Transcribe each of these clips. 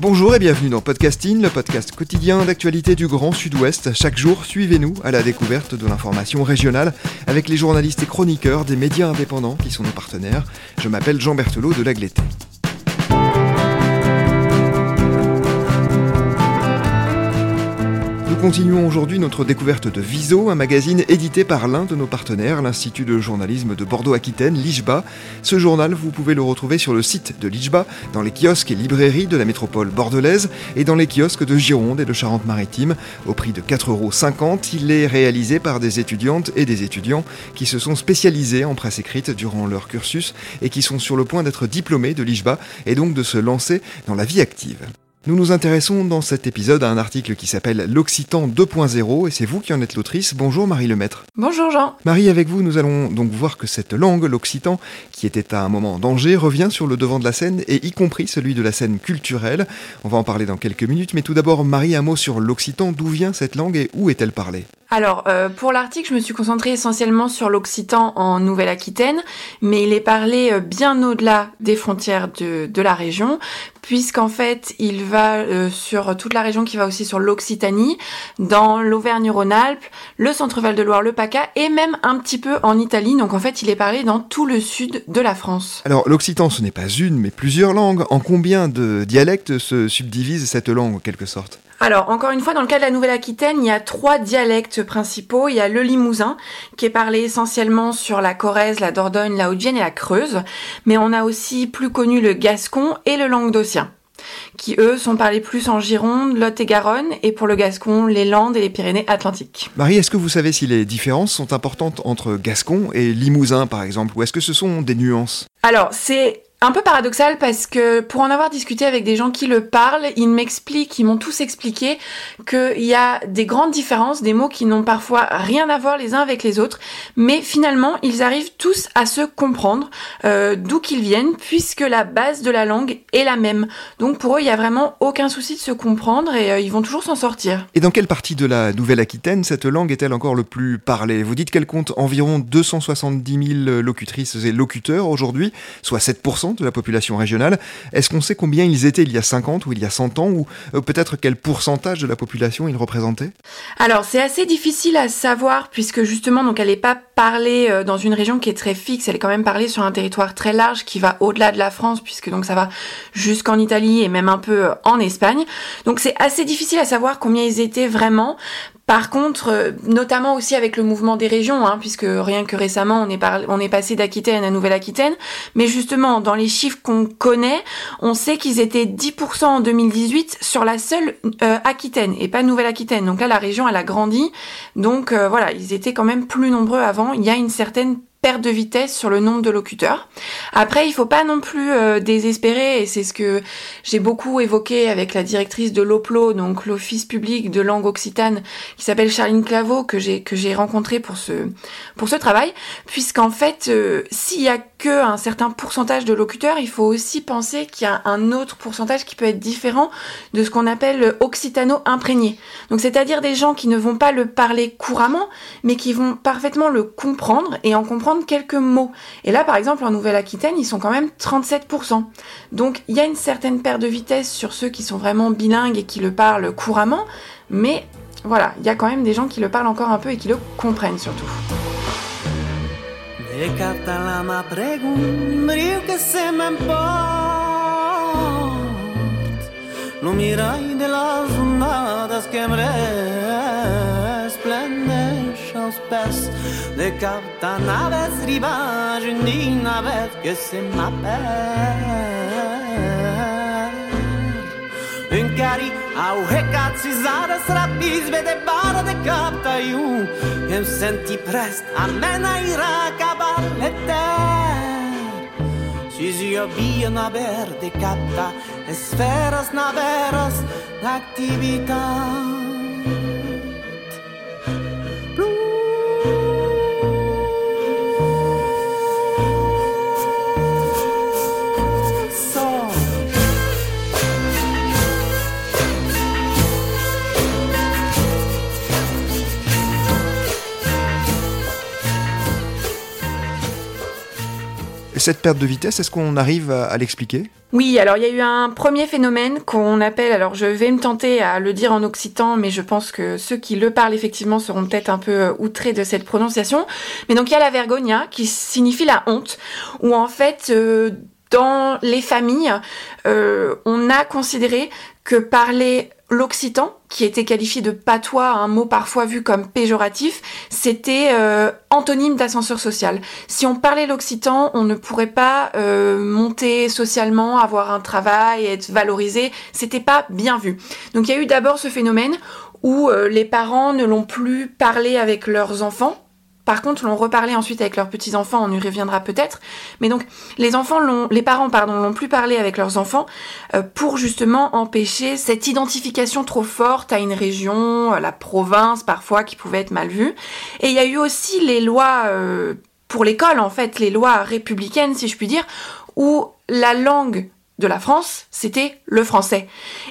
Bonjour et bienvenue dans Podcasting, le podcast quotidien d'actualité du Grand Sud-Ouest. Chaque jour, suivez-nous à la découverte de l'information régionale avec les journalistes et chroniqueurs des médias indépendants qui sont nos partenaires. Je m'appelle Jean Berthelot de Lagleté. Continuons aujourd'hui notre découverte de Viso, un magazine édité par l'un de nos partenaires, l'Institut de journalisme de Bordeaux-Aquitaine, l'IJBA. Ce journal, vous pouvez le retrouver sur le site de l'IJBA, dans les kiosques et librairies de la métropole bordelaise et dans les kiosques de Gironde et de Charente-Maritime. Au prix de 4,50€, il est réalisé par des étudiantes et des étudiants qui se sont spécialisés en presse écrite durant leur cursus et qui sont sur le point d'être diplômés de l'IJBA et donc de se lancer dans la vie active. Nous nous intéressons dans cet épisode à un article qui s'appelle L'Occitan 2.0 et c'est vous qui en êtes l'autrice. Bonjour Marie Lemaître. Bonjour Jean. Marie, avec vous, nous allons donc voir que cette langue, l'Occitan, qui était à un moment en danger, revient sur le devant de la scène et y compris celui de la scène culturelle. On va en parler dans quelques minutes, mais tout d'abord, Marie, un mot sur l'Occitan. D'où vient cette langue et où est-elle parlée? Alors, euh, pour l'article, je me suis concentrée essentiellement sur l'occitan en Nouvelle-Aquitaine, mais il est parlé euh, bien au-delà des frontières de, de la région, puisqu'en fait, il va euh, sur toute la région qui va aussi sur l'Occitanie, dans l'Auvergne-Rhône-Alpes, le Centre-Val de Loire, le PACA, et même un petit peu en Italie. Donc en fait, il est parlé dans tout le sud de la France. Alors, l'occitan, ce n'est pas une, mais plusieurs langues. En combien de dialectes se subdivise cette langue, en quelque sorte? Alors, encore une fois, dans le cas de la Nouvelle-Aquitaine, il y a trois dialectes principaux. Il y a le limousin, qui est parlé essentiellement sur la Corrèze, la Dordogne, la Haute-Vienne et la Creuse. Mais on a aussi plus connu le gascon et le languedocien qui eux sont parlés plus en Gironde, Lot et Garonne, et pour le Gascon, les Landes et les Pyrénées-Atlantiques. Marie, est-ce que vous savez si les différences sont importantes entre Gascon et Limousin, par exemple, ou est-ce que ce sont des nuances? Alors, c'est un peu paradoxal parce que pour en avoir discuté avec des gens qui le parlent, ils m'expliquent, ils m'ont tous expliqué qu'il y a des grandes différences, des mots qui n'ont parfois rien à voir les uns avec les autres, mais finalement ils arrivent tous à se comprendre euh, d'où qu'ils viennent puisque la base de la langue est la même. Donc pour eux il n'y a vraiment aucun souci de se comprendre et euh, ils vont toujours s'en sortir. Et dans quelle partie de la Nouvelle-Aquitaine cette langue est-elle encore le plus parlée? Vous dites qu'elle compte environ 270 000 locutrices et locuteurs aujourd'hui, soit 7% de la population régionale. Est-ce qu'on sait combien ils étaient il y a 50 ou il y a 100 ans ou euh, peut-être quel pourcentage de la population ils représentaient? Alors c'est assez difficile à savoir puisque justement donc elle n'est pas parlée euh, dans une région qui est très fixe, elle est quand même parlée sur un territoire très large qui va au-delà de la France puisque donc ça va jusqu'en Italie et même un peu euh, en Espagne. Donc c'est assez difficile à savoir combien ils étaient vraiment. Par contre, euh, notamment aussi avec le mouvement des régions, hein, puisque rien que récemment on est, on est passé d'Aquitaine à Nouvelle-Aquitaine, mais justement dans les chiffres qu'on connaît, on sait qu'ils étaient 10% en 2018 sur la seule euh, Aquitaine et pas Nouvelle-Aquitaine. Donc là la région elle a grandi, donc euh, voilà ils étaient quand même plus nombreux avant. Il y a une certaine perte de vitesse sur le nombre de locuteurs. Après, il faut pas non plus euh, désespérer, et c'est ce que j'ai beaucoup évoqué avec la directrice de l'OPLO, donc l'Office public de langue occitane, qui s'appelle Charline Claveau, que j'ai que j'ai rencontré pour ce pour ce travail, puisqu'en fait, euh, s'il y a que un certain pourcentage de locuteurs, il faut aussi penser qu'il y a un autre pourcentage qui peut être différent de ce qu'on appelle occitano imprégné. Donc, c'est-à-dire des gens qui ne vont pas le parler couramment, mais qui vont parfaitement le comprendre et en comprendre quelques mots. Et là, par exemple, en Nouvelle-Aquitaine, ils sont quand même 37%. Donc, il y a une certaine perte de vitesse sur ceux qui sont vraiment bilingues et qui le parlent couramment, mais voilà, il y a quand même des gens qui le parlent encore un peu et qui le comprennent surtout. peste De quand en avait rivage Ni n'avait que c'est ma paix În care au hecat și zară Srapiți de bară de cap tăiu Îmi senti prest Amena ira ca baletea Fizi jo bien a verde capta Esferas na veras na activitat cette perte de vitesse, est-ce qu'on arrive à, l'expliquer? Oui, alors il y a eu un premier phénomène qu'on appelle, alors je vais me tenter à le dire en occitan, mais je pense que ceux qui le parlent effectivement seront peut-être un peu euh, outrés de cette prononciation. Mais donc il y a la vergogna qui signifie la honte, où en fait euh, dans les familles, euh, on a considéré que parler l'occitan, qui était qualifié de patois, un mot parfois vu comme péjoratif, c'était euh, antonyme d'ascenseur social. Si on parlait l'occitan, on ne pourrait pas euh, monter socialement, avoir un travail, être valorisé. C'était pas bien vu. Donc il y a eu d'abord ce phénomène où euh, les parents ne l'ont plus parlé avec leurs enfants par contre, l'ont reparlé ensuite avec leurs petits-enfants, on y reviendra peut-être. Mais donc, les enfants l'ont, les parents, pardon, l'ont plus parlé avec leurs enfants euh, pour justement empêcher cette identification trop forte à une région, la province parfois, qui pouvait être mal vue. Et il y a eu aussi les lois euh, pour l'école, en fait, les lois républicaines, si je puis dire, où la langue de la France, c'était le français.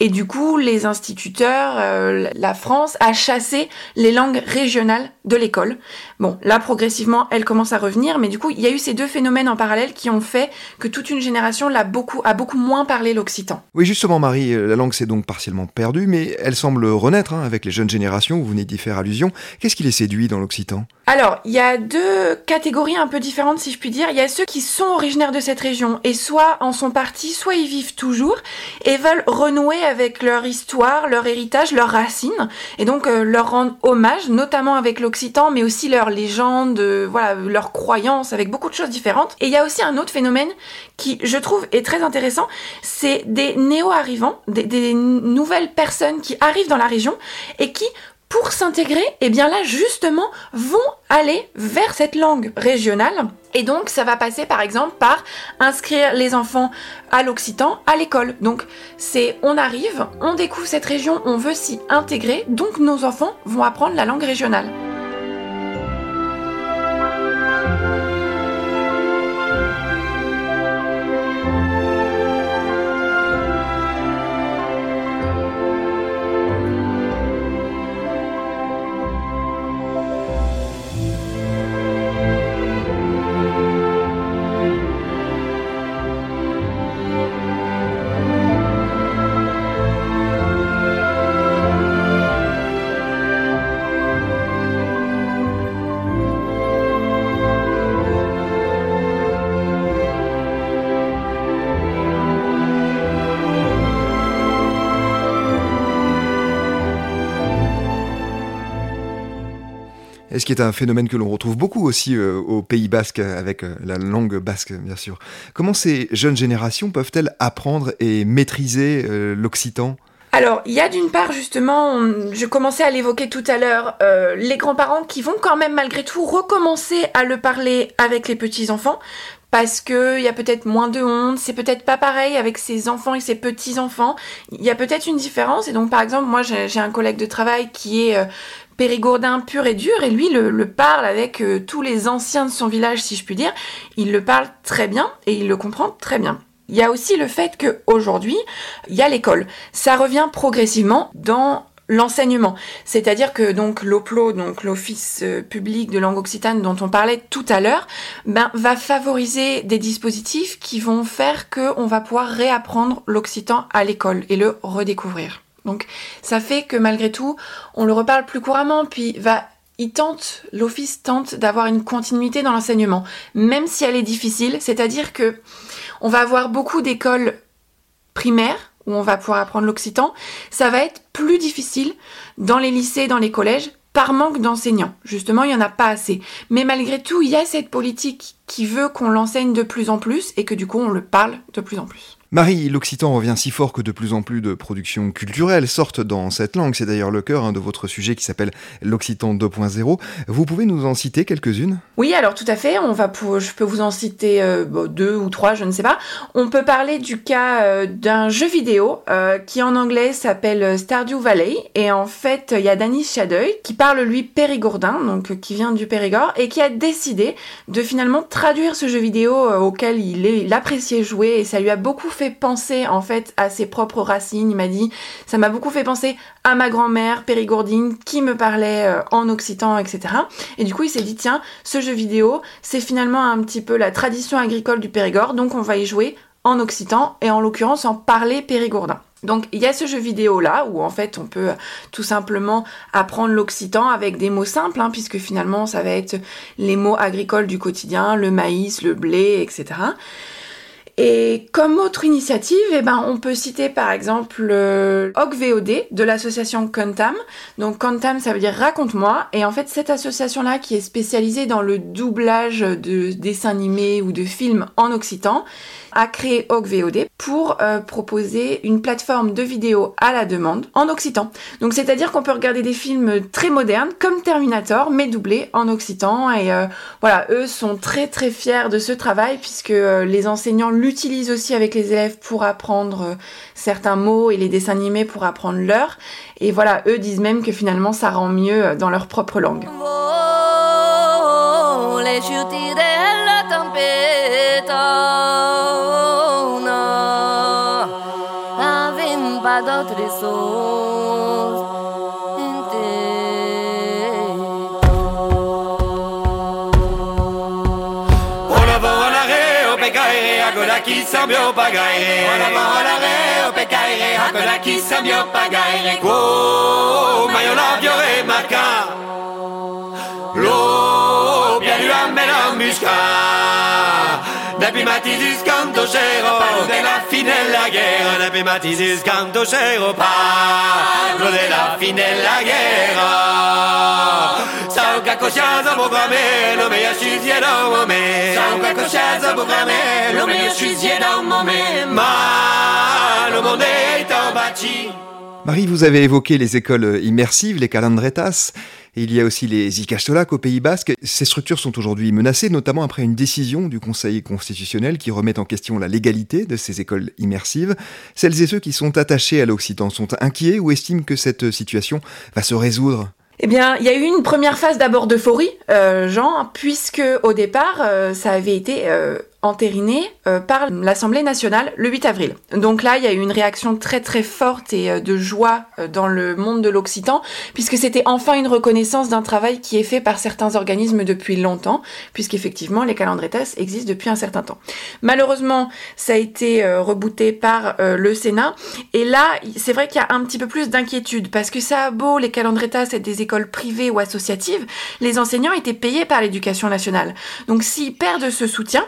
Et du coup, les instituteurs, euh, la France a chassé les langues régionales de l'école. Bon, là, progressivement, elle commence à revenir, mais du coup, il y a eu ces deux phénomènes en parallèle qui ont fait que toute une génération l'a beaucoup, a beaucoup moins parlé l'occitan. Oui, justement, Marie, euh, la langue s'est donc partiellement perdue, mais elle semble renaître hein, avec les jeunes générations, vous venez d'y faire allusion. Qu'est-ce qui les séduit dans l'occitan? Alors, il y a deux catégories un peu différentes, si je puis dire. Il y a ceux qui sont originaires de cette région et soit en sont partis, soit ils vivent toujours et veulent renouer avec leur histoire, leur héritage, leurs racines, et donc euh, leur rendre hommage, notamment avec l'occitan, mais aussi leurs légendes, euh, voilà, leurs croyances, avec beaucoup de choses différentes. Et il y a aussi un autre phénomène qui, je trouve, est très intéressant, c'est des néo-arrivants, des, des nouvelles personnes qui arrivent dans la région et qui pour s'intégrer, et eh bien là justement vont aller vers cette langue régionale. Et donc ça va passer par exemple par inscrire les enfants à l'occitan à l'école. Donc c'est on arrive, on découvre cette région, on veut s'y intégrer, donc nos enfants vont apprendre la langue régionale. Ce qui est un phénomène que l'on retrouve beaucoup aussi euh, au Pays Basque, avec euh, la langue basque, bien sûr. Comment ces jeunes générations peuvent-elles apprendre et maîtriser euh, l'occitan? Alors, il y a d'une part justement, je commençais à l'évoquer tout à l'heure, les grands-parents qui vont quand même malgré tout recommencer à le parler avec les petits-enfants, parce que il y a peut-être moins de honte, c'est peut-être pas pareil avec ses enfants et ses petits-enfants. Il y a peut-être une différence. Et donc, par exemple, moi, j'ai un collègue de travail qui est périgourdin pur et dur, et lui le, parle avec euh, tous les anciens de son village, si je puis dire. Il le parle très bien et il le comprend très bien. Il y a aussi le fait qu'aujourd'hui, il y a l'école. Ça revient progressivement dans l'enseignement. C'est-à-dire que donc l'OPLO, donc l'Office euh, public de langue occitane dont on parlait tout à l'heure, ben, va favoriser des dispositifs qui vont faire qu'on va pouvoir réapprendre l'occitan à l'école et le redécouvrir. Donc ça fait que malgré tout, on le reparle plus couramment, puis va il tente, l'office tente d'avoir une continuité dans l'enseignement, même si elle est difficile, c'est-à-dire que on va avoir beaucoup d'écoles primaires où on va pouvoir apprendre l'occitan, ça va être plus difficile dans les lycées, dans les collèges, par manque d'enseignants. Justement, il n'y en a pas assez. Mais malgré tout, il y a cette politique qui veut qu'on l'enseigne de plus en plus et que du coup, on le parle de plus en plus. Marie, l'occitan revient si fort que de plus en plus de productions culturelles sortent dans cette langue. C'est d'ailleurs le cœur hein, de votre sujet qui s'appelle l'occitan 2.0. Vous pouvez nous en citer quelques-unes? Oui, alors tout à fait. On va je peux vous en citer euh, deux ou trois, je ne sais pas. On peut parler du cas euh, d'un jeu vidéo euh, qui en anglais s'appelle Stardew Valley. Et en fait, il y a Danny Chadeuil qui parle lui périgourdin, donc qui vient du Périgord, et qui a décidé de finalement traduire ce jeu vidéo auquel il, est, il appréciait jouer et ça lui a beaucoup fait penser en fait à ses propres racines. Il m'a dit, ça m'a beaucoup fait penser à ma grand-mère périgourdine qui me parlait euh, en occitan, etc. Et du coup, il s'est dit, tiens, ce jeu vidéo, c'est finalement un petit peu la tradition agricole du Périgord, donc on va y jouer en occitan et en l'occurrence en parler périgourdin. Donc il y a ce jeu vidéo là où en fait on peut tout simplement apprendre l'occitan avec des mots simples, hein, puisque finalement ça va être les mots agricoles du quotidien, le maïs, le blé, etc. Et comme autre initiative, eh ben, on peut citer par exemple le VOD de l'association Contam. Donc Contam, ça veut dire raconte-moi. Et en fait, cette association-là qui est spécialisée dans le doublage de dessins animés ou de films en occitan, a créé VOD pour euh, proposer une plateforme de vidéo à la demande en occitan. Donc c'est-à-dire qu'on peut regarder des films très modernes comme Terminator mais doublés en occitan et euh, voilà, eux sont très très fiers de ce travail puisque euh, les enseignants l'utilisent aussi avec les élèves pour apprendre certains mots et les dessins animés pour apprendre leur et voilà, eux disent même que finalement ça rend mieux dans leur propre langue. D'autres sons Agola chi sambio pagaire Ola vola re o pecaire Agola chi sambio pagaire Quo ma io la viore maca Lo pianu a me la musca Depuis Matizis canto cero della fine della guerra. Depuis Matizis canto cero. Parlo della fine della guerra. Sau che coscienza programme Lo meglio ci da un moment Sau che coscienza programme Lo meglio ci da un moment Ma le monde est en bâti Marie, vous avez évoqué les écoles immersives, les calandretas. Il y a aussi les Icastolac au Pays Basque. Ces structures sont aujourd'hui menacées, notamment après une décision du Conseil constitutionnel qui remet en question la légalité de ces écoles immersives. Celles et ceux qui sont attachés à l'Occitan sont inquiets ou estiment que cette situation va se résoudre eh bien, il y a eu une première phase d'abord d'euphorie, euh, Jean, puisque au départ, euh, ça avait été euh, entériné euh, par l'Assemblée nationale le 8 avril. Donc là, il y a eu une réaction très très forte et euh, de joie euh, dans le monde de l'Occitan, puisque c'était enfin une reconnaissance d'un travail qui est fait par certains organismes depuis longtemps, puisqu'effectivement les calendretas existent depuis un certain temps. Malheureusement, ça a été rebooté par le Sénat, et là, c'est vrai qu'il y a un petit peu plus d'inquiétude, parce que ça a beau, les calendretas être des écoles privées ou associatives, les enseignants étaient payés par l'éducation nationale. Donc s'ils perdent ce soutien,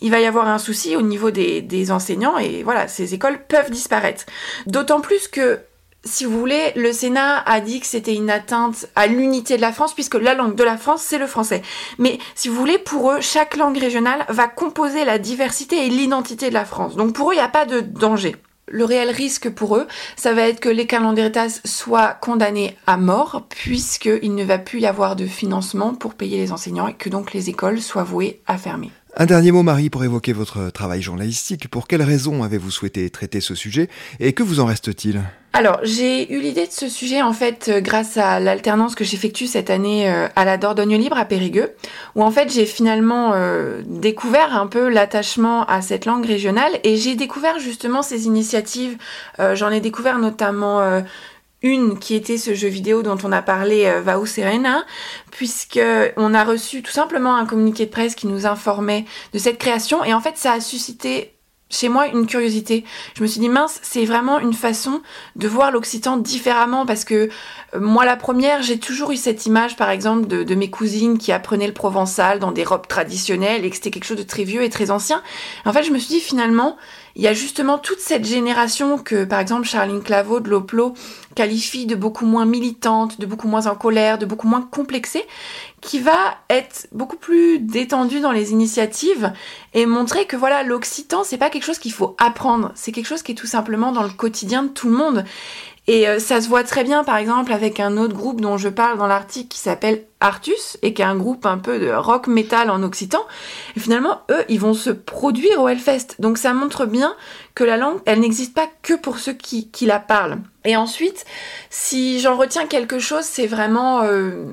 il va y avoir un souci au niveau des, enseignants et voilà, ces écoles peuvent disparaître. D'autant plus que si vous voulez, le Sénat a dit que c'était une atteinte à l'unité de la France, puisque la langue de la France, c'est le français. Mais si vous voulez, pour eux, chaque langue régionale va composer la diversité et l'identité de la France. Donc pour eux, il n'y a pas de danger. Le réel risque pour eux, ça va être que les calendritas soient condamnés à mort, puisqu'il ne va plus y avoir de financement pour payer les enseignants et que donc les écoles soient vouées à fermer. Un dernier mot, Marie, pour évoquer votre travail journalistique. Pour quelles raisons avez-vous souhaité traiter ce sujet et que vous en reste-t-il? Alors, j'ai eu l'idée de ce sujet en fait euh, grâce à l'alternance que j'effectue cette année euh, à la Dordogne Libre à Périgueux, où en fait j'ai finalement euh, découvert un peu l'attachement à cette langue régionale et j'ai découvert justement ces initiatives. J'en ai découvert notamment une qui était ce jeu vidéo dont on a parlé, euh, Vau Serena, puisque on a reçu tout simplement un communiqué de presse qui nous informait de cette création et en fait ça a suscité chez moi une curiosité. Je me suis dit mince, c'est vraiment une façon de voir l'Occitan différemment parce que euh, moi la première, j'ai toujours eu cette image par exemple de, de, mes cousines qui apprenaient le provençal dans des robes traditionnelles et que c'était quelque chose de très vieux et très ancien. En fait, je me suis dit finalement, il y a justement toute cette génération que, par exemple, Charline Claveau de Loplo qualifie de beaucoup moins militante, de beaucoup moins en colère, de beaucoup moins complexée, qui va être beaucoup plus détendue dans les initiatives et montrer que voilà, l'occitan, c'est pas quelque chose qu'il faut apprendre, c'est quelque chose qui est tout simplement dans le quotidien de tout le monde. Et euh, ça se voit très bien, par exemple, avec un autre groupe dont je parle dans l'article qui s'appelle Artus et qui est un groupe un peu de rock metal en occitan. Et finalement, eux, ils vont se produire au Hellfest. Donc ça montre bien que la langue, elle n'existe pas que pour ceux qui, la parlent. Et ensuite, si j'en retiens quelque chose, c'est vraiment... Euh,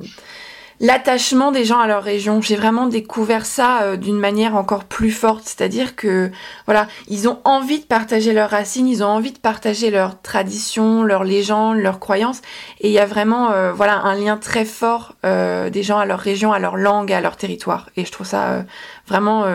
l'attachement des gens à leur région. J'ai vraiment découvert ça euh, d'une manière encore plus forte, c'est-à-dire que voilà, ils ont envie de partager leurs racines, ils ont envie de partager leurs traditions, leurs légendes, leurs croyances, et il y a vraiment euh, voilà un lien très fort euh, des gens à leur région, à leur langue, à leur territoire, et je trouve ça vraiment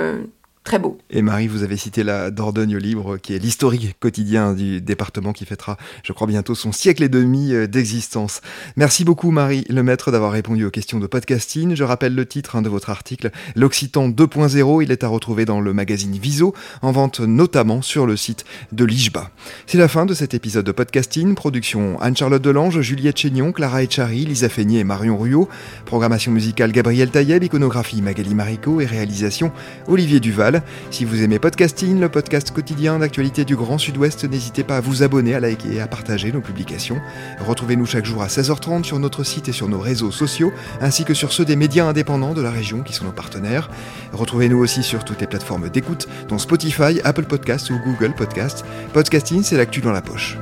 Très beau. Et Marie, vous avez cité la Dordogne libre, qui est l'historique quotidien du département qui fêtera, je crois, bientôt son siècle et demi euh, d'existence. Merci beaucoup, Marie Lemaître, d'avoir répondu aux questions de podcasting. Je rappelle le titre hein, de votre article, L'Occitan 2.0. Il est à retrouver dans le magazine Viso, en vente notamment sur le site de l'IJBA. C'est la fin de cet épisode de podcasting. Production Anne-Charlotte Delange, Juliette Chénion, Clara Echari, Lisa Feignet et Marion Ruyot. Programmation musicale Gabriel Taïeb, iconographie Magali Marico et réalisation Olivier Duval. Si vous aimez podcasting, le podcast quotidien d'actualité du Grand Sud-Ouest, n'hésitez pas à vous abonner, à liker et à partager nos publications. Retrouvez-nous chaque jour à 16h30 sur notre site et sur nos réseaux sociaux, ainsi que sur ceux des médias indépendants de la région qui sont nos partenaires. Retrouvez-nous aussi sur toutes les plateformes d'écoute, dont Spotify, Apple Podcasts ou Google Podcasts. Podcasting, c'est l'actu dans la poche.